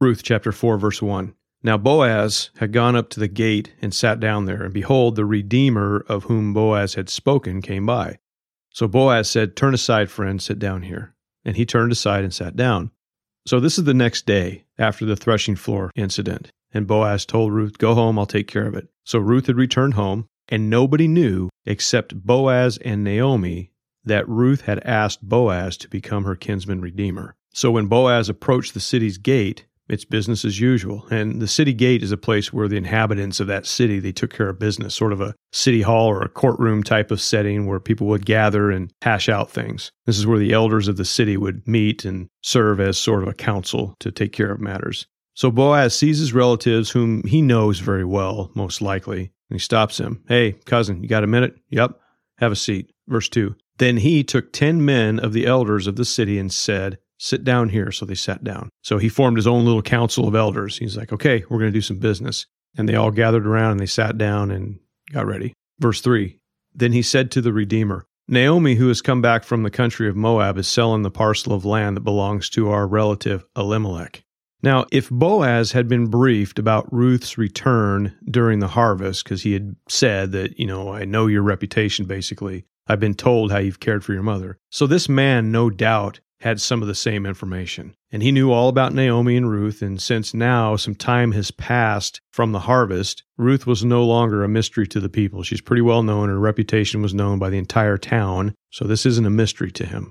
Ruth chapter 4, verse 1. Now Boaz had gone up to the gate and sat down there, and behold, the Redeemer of whom Boaz had spoken came by. So Boaz said, Turn aside, friend, sit down here. And he turned aside and sat down. So this is the next day after the threshing floor incident. And Boaz told Ruth, Go home, I'll take care of it. So Ruth had returned home, and nobody knew except Boaz and Naomi that Ruth had asked Boaz to become her kinsman redeemer. So when Boaz approached the city's gate, it's business as usual. And the city gate is a place where the inhabitants of that city, they took care of business, sort of a city hall or a courtroom type of setting where people would gather and hash out things. This is where the elders of the city would meet and serve as sort of a council to take care of matters. So Boaz sees his relatives, whom he knows very well, most likely, and he stops him. Hey, cousin, you got a minute? Yep. Have a seat. Verse 2. Then he took ten men of the elders of the city and said, Sit down here. So they sat down. So he formed his own little council of elders. He's like, Okay, we're going to do some business. And they all gathered around and they sat down and got ready. Verse 3 Then he said to the Redeemer, Naomi, who has come back from the country of Moab, is selling the parcel of land that belongs to our relative Elimelech. Now, if Boaz had been briefed about Ruth's return during the harvest, because he had said that, you know, I know your reputation, basically, I've been told how you've cared for your mother. So this man, no doubt, had some of the same information. And he knew all about Naomi and Ruth. And since now some time has passed from the harvest, Ruth was no longer a mystery to the people. She's pretty well known. Her reputation was known by the entire town. So this isn't a mystery to him.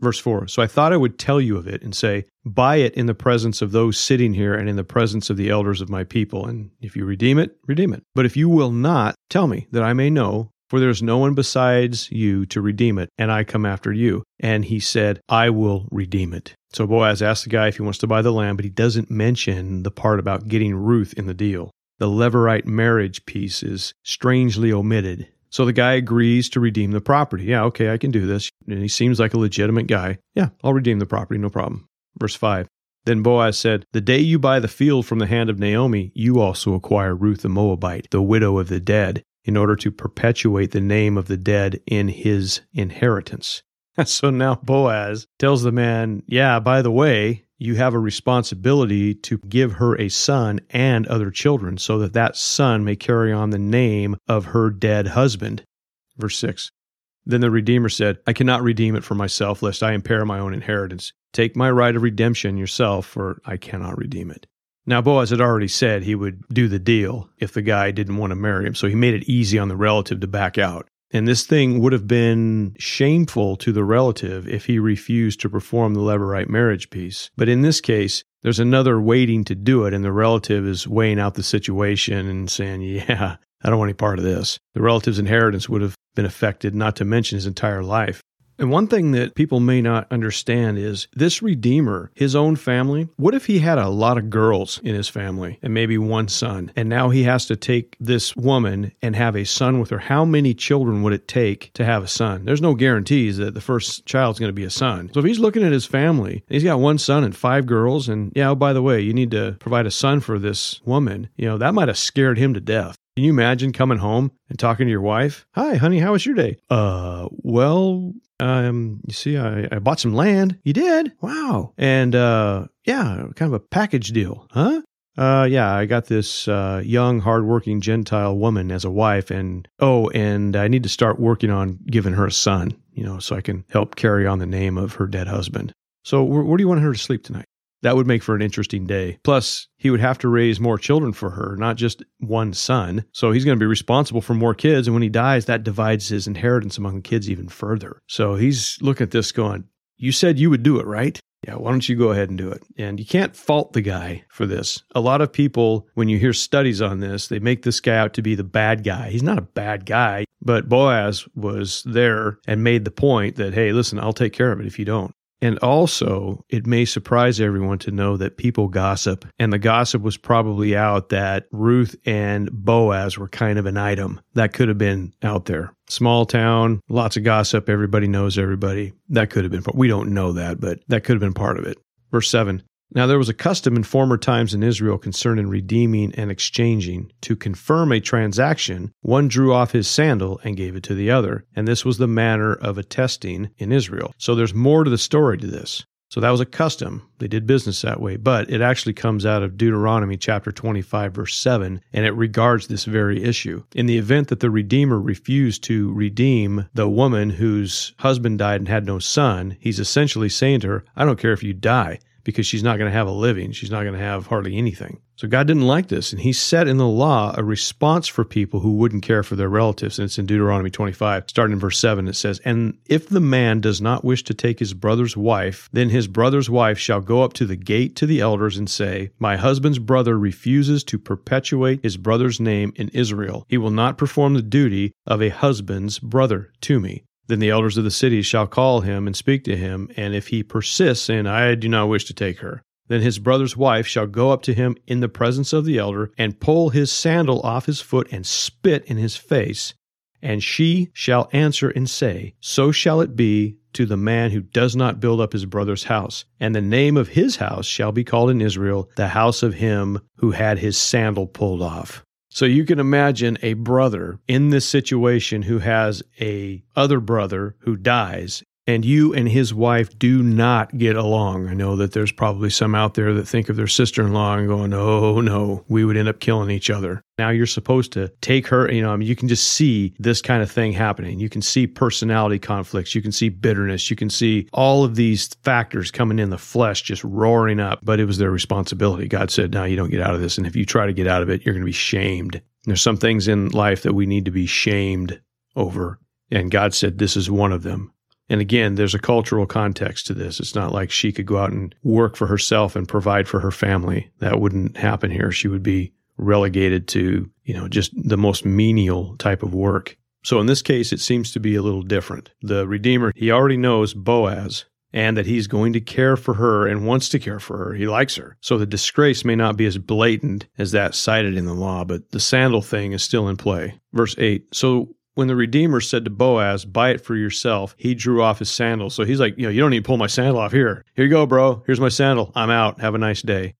Verse 4 So I thought I would tell you of it and say, Buy it in the presence of those sitting here and in the presence of the elders of my people. And if you redeem it, redeem it. But if you will not, tell me that I may know for there is no one besides you to redeem it, and I come after you. And he said, I will redeem it. So Boaz asked the guy if he wants to buy the land, but he doesn't mention the part about getting Ruth in the deal. The Levirate marriage piece is strangely omitted. So the guy agrees to redeem the property. Yeah, okay, I can do this. And he seems like a legitimate guy. Yeah, I'll redeem the property, no problem. Verse 5. Then Boaz said, The day you buy the field from the hand of Naomi, you also acquire Ruth the Moabite, the widow of the dead, in order to perpetuate the name of the dead in his inheritance. So now Boaz tells the man, Yeah, by the way, you have a responsibility to give her a son and other children so that that son may carry on the name of her dead husband. Verse 6. Then the Redeemer said, I cannot redeem it for myself, lest I impair my own inheritance. Take my right of redemption yourself, for I cannot redeem it. Now, Boaz had already said he would do the deal if the guy didn't want to marry him, so he made it easy on the relative to back out. And this thing would have been shameful to the relative if he refused to perform the Levirate marriage piece. But in this case, there's another waiting to do it, and the relative is weighing out the situation and saying, Yeah, I don't want any part of this. The relative's inheritance would have been affected, not to mention his entire life. And one thing that people may not understand is this Redeemer, his own family, what if he had a lot of girls in his family and maybe one son? And now he has to take this woman and have a son with her. How many children would it take to have a son? There's no guarantees that the first child's going to be a son. So if he's looking at his family, he's got one son and five girls, and yeah, oh, by the way, you need to provide a son for this woman, you know, that might have scared him to death. Can you imagine coming home and talking to your wife? Hi, honey, how was your day? Uh, well, um, you see, I, I bought some land. You did? Wow. And uh, yeah, kind of a package deal, huh? Uh, yeah, I got this uh, young, hardworking Gentile woman as a wife, and oh, and I need to start working on giving her a son, you know, so I can help carry on the name of her dead husband. So, where, where do you want her to sleep tonight? That would make for an interesting day. Plus, he would have to raise more children for her, not just one son. So he's going to be responsible for more kids. And when he dies, that divides his inheritance among the kids even further. So he's looking at this going, You said you would do it, right? Yeah, why don't you go ahead and do it? And you can't fault the guy for this. A lot of people, when you hear studies on this, they make this guy out to be the bad guy. He's not a bad guy, but Boaz was there and made the point that, hey, listen, I'll take care of it if you don't. And also, it may surprise everyone to know that people gossip. And the gossip was probably out that Ruth and Boaz were kind of an item that could have been out there. Small town, lots of gossip, everybody knows everybody. That could have been, part we don't know that, but that could have been part of it. Verse 7 now, there was a custom in former times in Israel concerning redeeming and exchanging. To confirm a transaction, one drew off his sandal and gave it to the other, and this was the manner of attesting in Israel. So there's more to the story to this. So that was a custom. They did business that way, but it actually comes out of Deuteronomy chapter 25, verse 7, and it regards this very issue. In the event that the Redeemer refused to redeem the woman whose husband died and had no son, he's essentially saying to her, I don't care if you die because she's not going to have a living. She's not going to have hardly anything. So God didn't like this. And he set in the law a response for people who wouldn't care for their relatives. And it's in Deuteronomy 25, starting in verse 7. It says, And if the man does not wish to take his brother's wife, then his brother's wife shall go up to the gate to the elders and say, My husband's brother refuses to perpetuate his brother's name in Israel. He will not perform the duty of a husband's brother to me. Then the elders of the city shall call him and speak to him, and if he persists, saying, I do not wish to take her, then his brother's wife shall go up to him in the presence of the elder, and pull his sandal off his foot, and spit in his face. And she shall answer and say, So shall it be to the man who does not build up his brother's house. And the name of his house shall be called in Israel, the house of him who had his sandal pulled off. So you can imagine a brother in this situation who has a other brother who dies and you and his wife do not get along. I know that there's probably some out there that think of their sister in law and going, oh no, we would end up killing each other. Now you're supposed to take her, you know, I mean, you can just see this kind of thing happening. You can see personality conflicts. You can see bitterness. You can see all of these factors coming in the flesh just roaring up. But it was their responsibility. God said, now you don't get out of this. And if you try to get out of it, you're going to be shamed. There's some things in life that we need to be shamed over. And God said, this is one of them. And again, there's a cultural context to this. It's not like she could go out and work for herself and provide for her family. That wouldn't happen here. She would be relegated to, you know, just the most menial type of work. So in this case, it seems to be a little different. The Redeemer, he already knows Boaz and that he's going to care for her and wants to care for her. He likes her. So the disgrace may not be as blatant as that cited in the law, but the sandal thing is still in play. Verse 8 So when the Redeemer said to Boaz, Buy it for yourself, he drew off his sandal. So he's like, You know, you don't need to pull my sandal off here. Here you go, bro. Here's my sandal. I'm out. Have a nice day.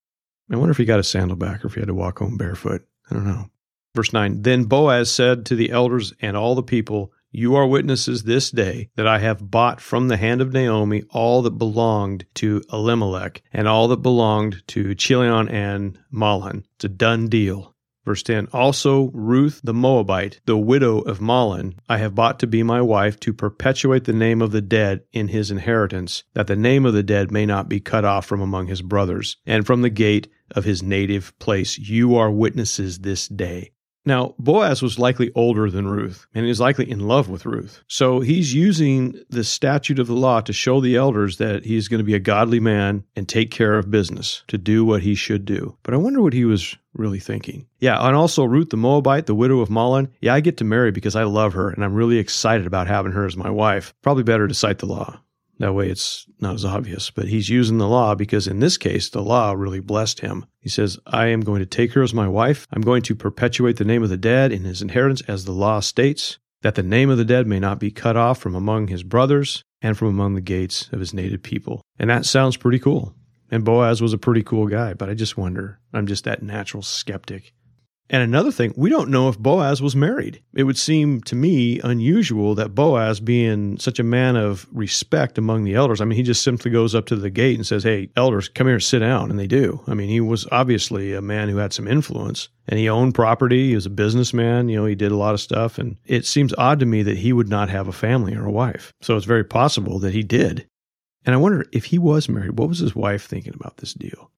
I wonder if he got a sandal back or if he had to walk home barefoot. I don't know. Verse 9 Then Boaz said to the elders and all the people, You are witnesses this day that I have bought from the hand of Naomi all that belonged to Elimelech and all that belonged to Chilion and Mahlon. It's a done deal. Verse 10 Also, Ruth the Moabite, the widow of Mahlon, I have bought to be my wife to perpetuate the name of the dead in his inheritance, that the name of the dead may not be cut off from among his brothers, and from the gate of his native place. You are witnesses this day. Now, Boaz was likely older than Ruth, and he was likely in love with Ruth. So he's using the statute of the law to show the elders that he's going to be a godly man and take care of business, to do what he should do. But I wonder what he was really thinking. Yeah, and also Ruth the Moabite, the widow of Mahlon. Yeah, I get to marry because I love her, and I'm really excited about having her as my wife. Probably better to cite the law. That way it's not as obvious. But he's using the law because in this case, the law really blessed him. He says, I am going to take her as my wife. I'm going to perpetuate the name of the dead in his inheritance as the law states, that the name of the dead may not be cut off from among his brothers and from among the gates of his native people. And that sounds pretty cool. And Boaz was a pretty cool guy, but I just wonder, I'm just that natural skeptic. And another thing, we don't know if Boaz was married. It would seem to me unusual that Boaz, being such a man of respect among the elders, I mean, he just simply goes up to the gate and says, Hey, elders, come here, sit down. And they do. I mean, he was obviously a man who had some influence and he owned property. He was a businessman. You know, he did a lot of stuff. And it seems odd to me that he would not have a family or a wife. So it's very possible that he did. And I wonder if he was married, what was his wife thinking about this deal?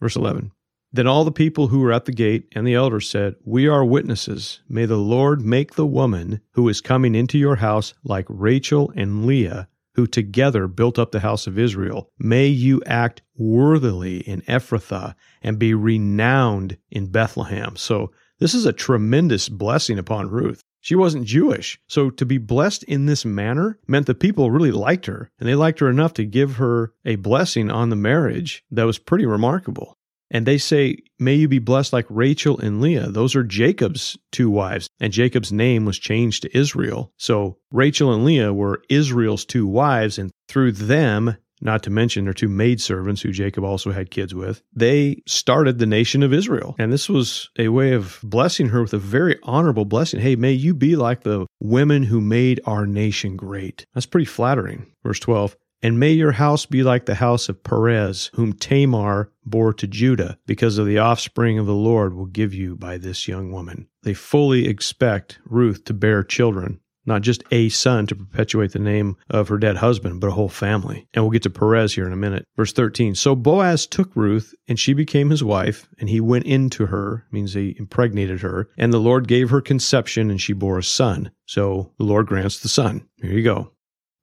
Verse 11. Then all the people who were at the gate and the elders said, We are witnesses. May the Lord make the woman who is coming into your house like Rachel and Leah, who together built up the house of Israel. May you act worthily in Ephrathah and be renowned in Bethlehem. So this is a tremendous blessing upon Ruth. She wasn't Jewish. So to be blessed in this manner meant the people really liked her, and they liked her enough to give her a blessing on the marriage that was pretty remarkable. And they say, May you be blessed like Rachel and Leah. Those are Jacob's two wives. And Jacob's name was changed to Israel. So Rachel and Leah were Israel's two wives. And through them, not to mention their two maidservants who Jacob also had kids with, they started the nation of Israel. And this was a way of blessing her with a very honorable blessing. Hey, may you be like the women who made our nation great. That's pretty flattering. Verse 12. And may your house be like the house of Perez, whom Tamar bore to Judah, because of the offspring of the Lord will give you by this young woman. They fully expect Ruth to bear children, not just a son to perpetuate the name of her dead husband, but a whole family. And we'll get to Perez here in a minute. Verse 13 So Boaz took Ruth, and she became his wife, and he went into her, means he impregnated her, and the Lord gave her conception, and she bore a son. So the Lord grants the son. Here you go.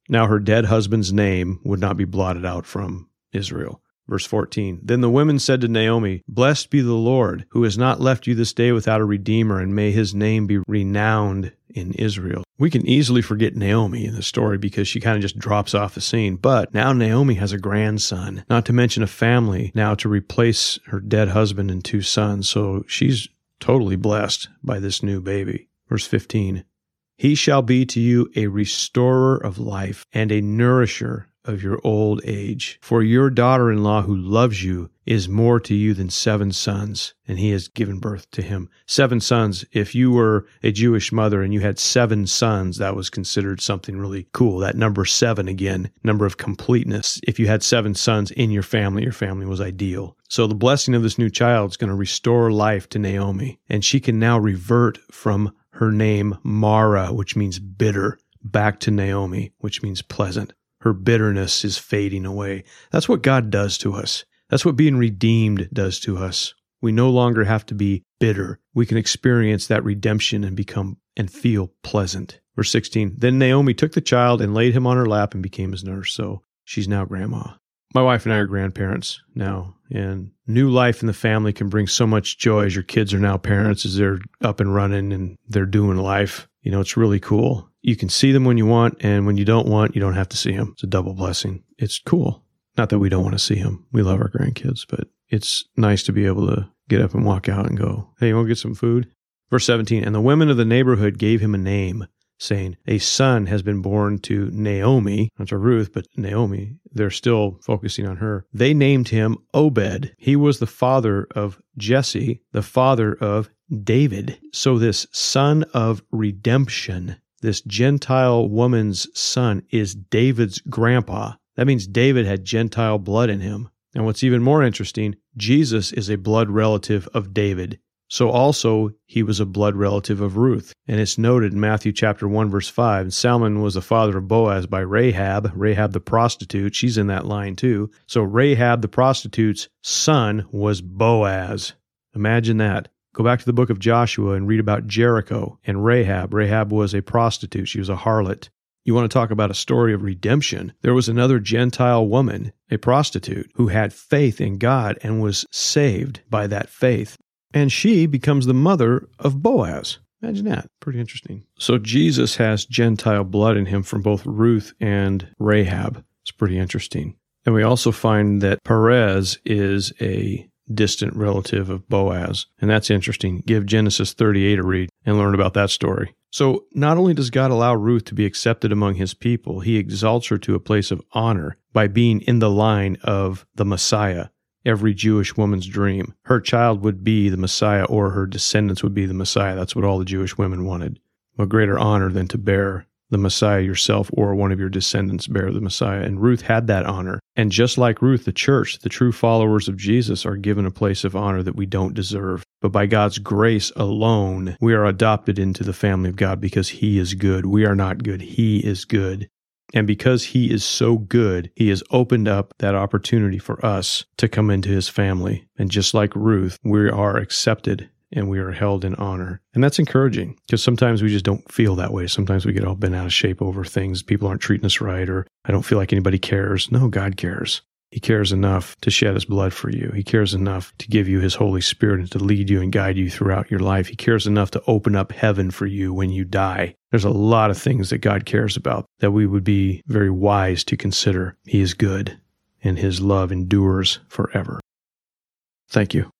Now her dead husband's name would not be blotted out from Israel. Verse 14 Then the women said to Naomi, Blessed be the Lord, who has not left you this day without a redeemer, and may his name be renowned in Israel. We can easily forget Naomi in the story because she kind of just drops off the scene. But now Naomi has a grandson, not to mention a family now to replace her dead husband and two sons. So she's totally blessed by this new baby. Verse 15 He shall be to you a restorer of life and a nourisher of your old age. For your daughter in law who loves you is more to you than seven sons, and he has given birth to him. Seven sons. If you were a Jewish mother and you had seven sons, that was considered something really cool. That number seven again, number of completeness. If you had seven sons in your family, your family was ideal. So the blessing of this new child is going to restore life to Naomi, and she can now revert from her name Mara, which means bitter, back to Naomi, which means pleasant her bitterness is fading away. That's what God does to us. That's what being redeemed does to us. We no longer have to be bitter. We can experience that redemption and become and feel pleasant. Verse 16 Then Naomi took the child and laid him on her lap and became his nurse. So she's now grandma. My wife and I are grandparents now, and new life in the family can bring so much joy as your kids are now parents, as they're up and running and they're doing life. You know, it's really cool. You can see them when you want, and when you don't want, you don't have to see them. It's a double blessing. It's cool. Not that we don't want to see them. We love our grandkids, but it's nice to be able to get up and walk out and go, Hey, you want to get some food? Verse 17 And the women of the neighborhood gave him a name, saying, A son has been born to Naomi, not to Ruth, but Naomi. They're still focusing on her. They named him Obed. He was the father of Jesse, the father of David. So this son of redemption this Gentile woman's son is David's grandpa. That means David had Gentile blood in him. And what's even more interesting, Jesus is a blood relative of David. So also he was a blood relative of Ruth. And it's noted in Matthew chapter 1 verse 5, Salmon was the father of Boaz by Rahab, Rahab the prostitute. She's in that line too. So Rahab the prostitute's son was Boaz. Imagine that. Go back to the book of Joshua and read about Jericho and Rahab. Rahab was a prostitute, she was a harlot. You want to talk about a story of redemption? There was another Gentile woman, a prostitute, who had faith in God and was saved by that faith. And she becomes the mother of Boaz. Imagine that. Pretty interesting. So Jesus has Gentile blood in him from both Ruth and Rahab. It's pretty interesting. And we also find that Perez is a distant relative of Boaz. And that's interesting. Give Genesis 38 a read and learn about that story. So, not only does God allow Ruth to be accepted among his people, he exalts her to a place of honor by being in the line of the Messiah, every Jewish woman's dream. Her child would be the Messiah or her descendants would be the Messiah. That's what all the Jewish women wanted. What greater honor than to bear the Messiah yourself or one of your descendants bear the Messiah. And Ruth had that honor. And just like Ruth, the church, the true followers of Jesus, are given a place of honor that we don't deserve. But by God's grace alone, we are adopted into the family of God because He is good. We are not good. He is good. And because He is so good, He has opened up that opportunity for us to come into His family. And just like Ruth, we are accepted and we are held in honor. And that's encouraging because sometimes we just don't feel that way. Sometimes we get all bent out of shape over things. People aren't treating us right, or I don't feel like anybody cares. No, God cares. He cares enough to shed his blood for you. He cares enough to give you his Holy Spirit and to lead you and guide you throughout your life. He cares enough to open up heaven for you when you die. There's a lot of things that God cares about that we would be very wise to consider. He is good and his love endures forever. Thank you.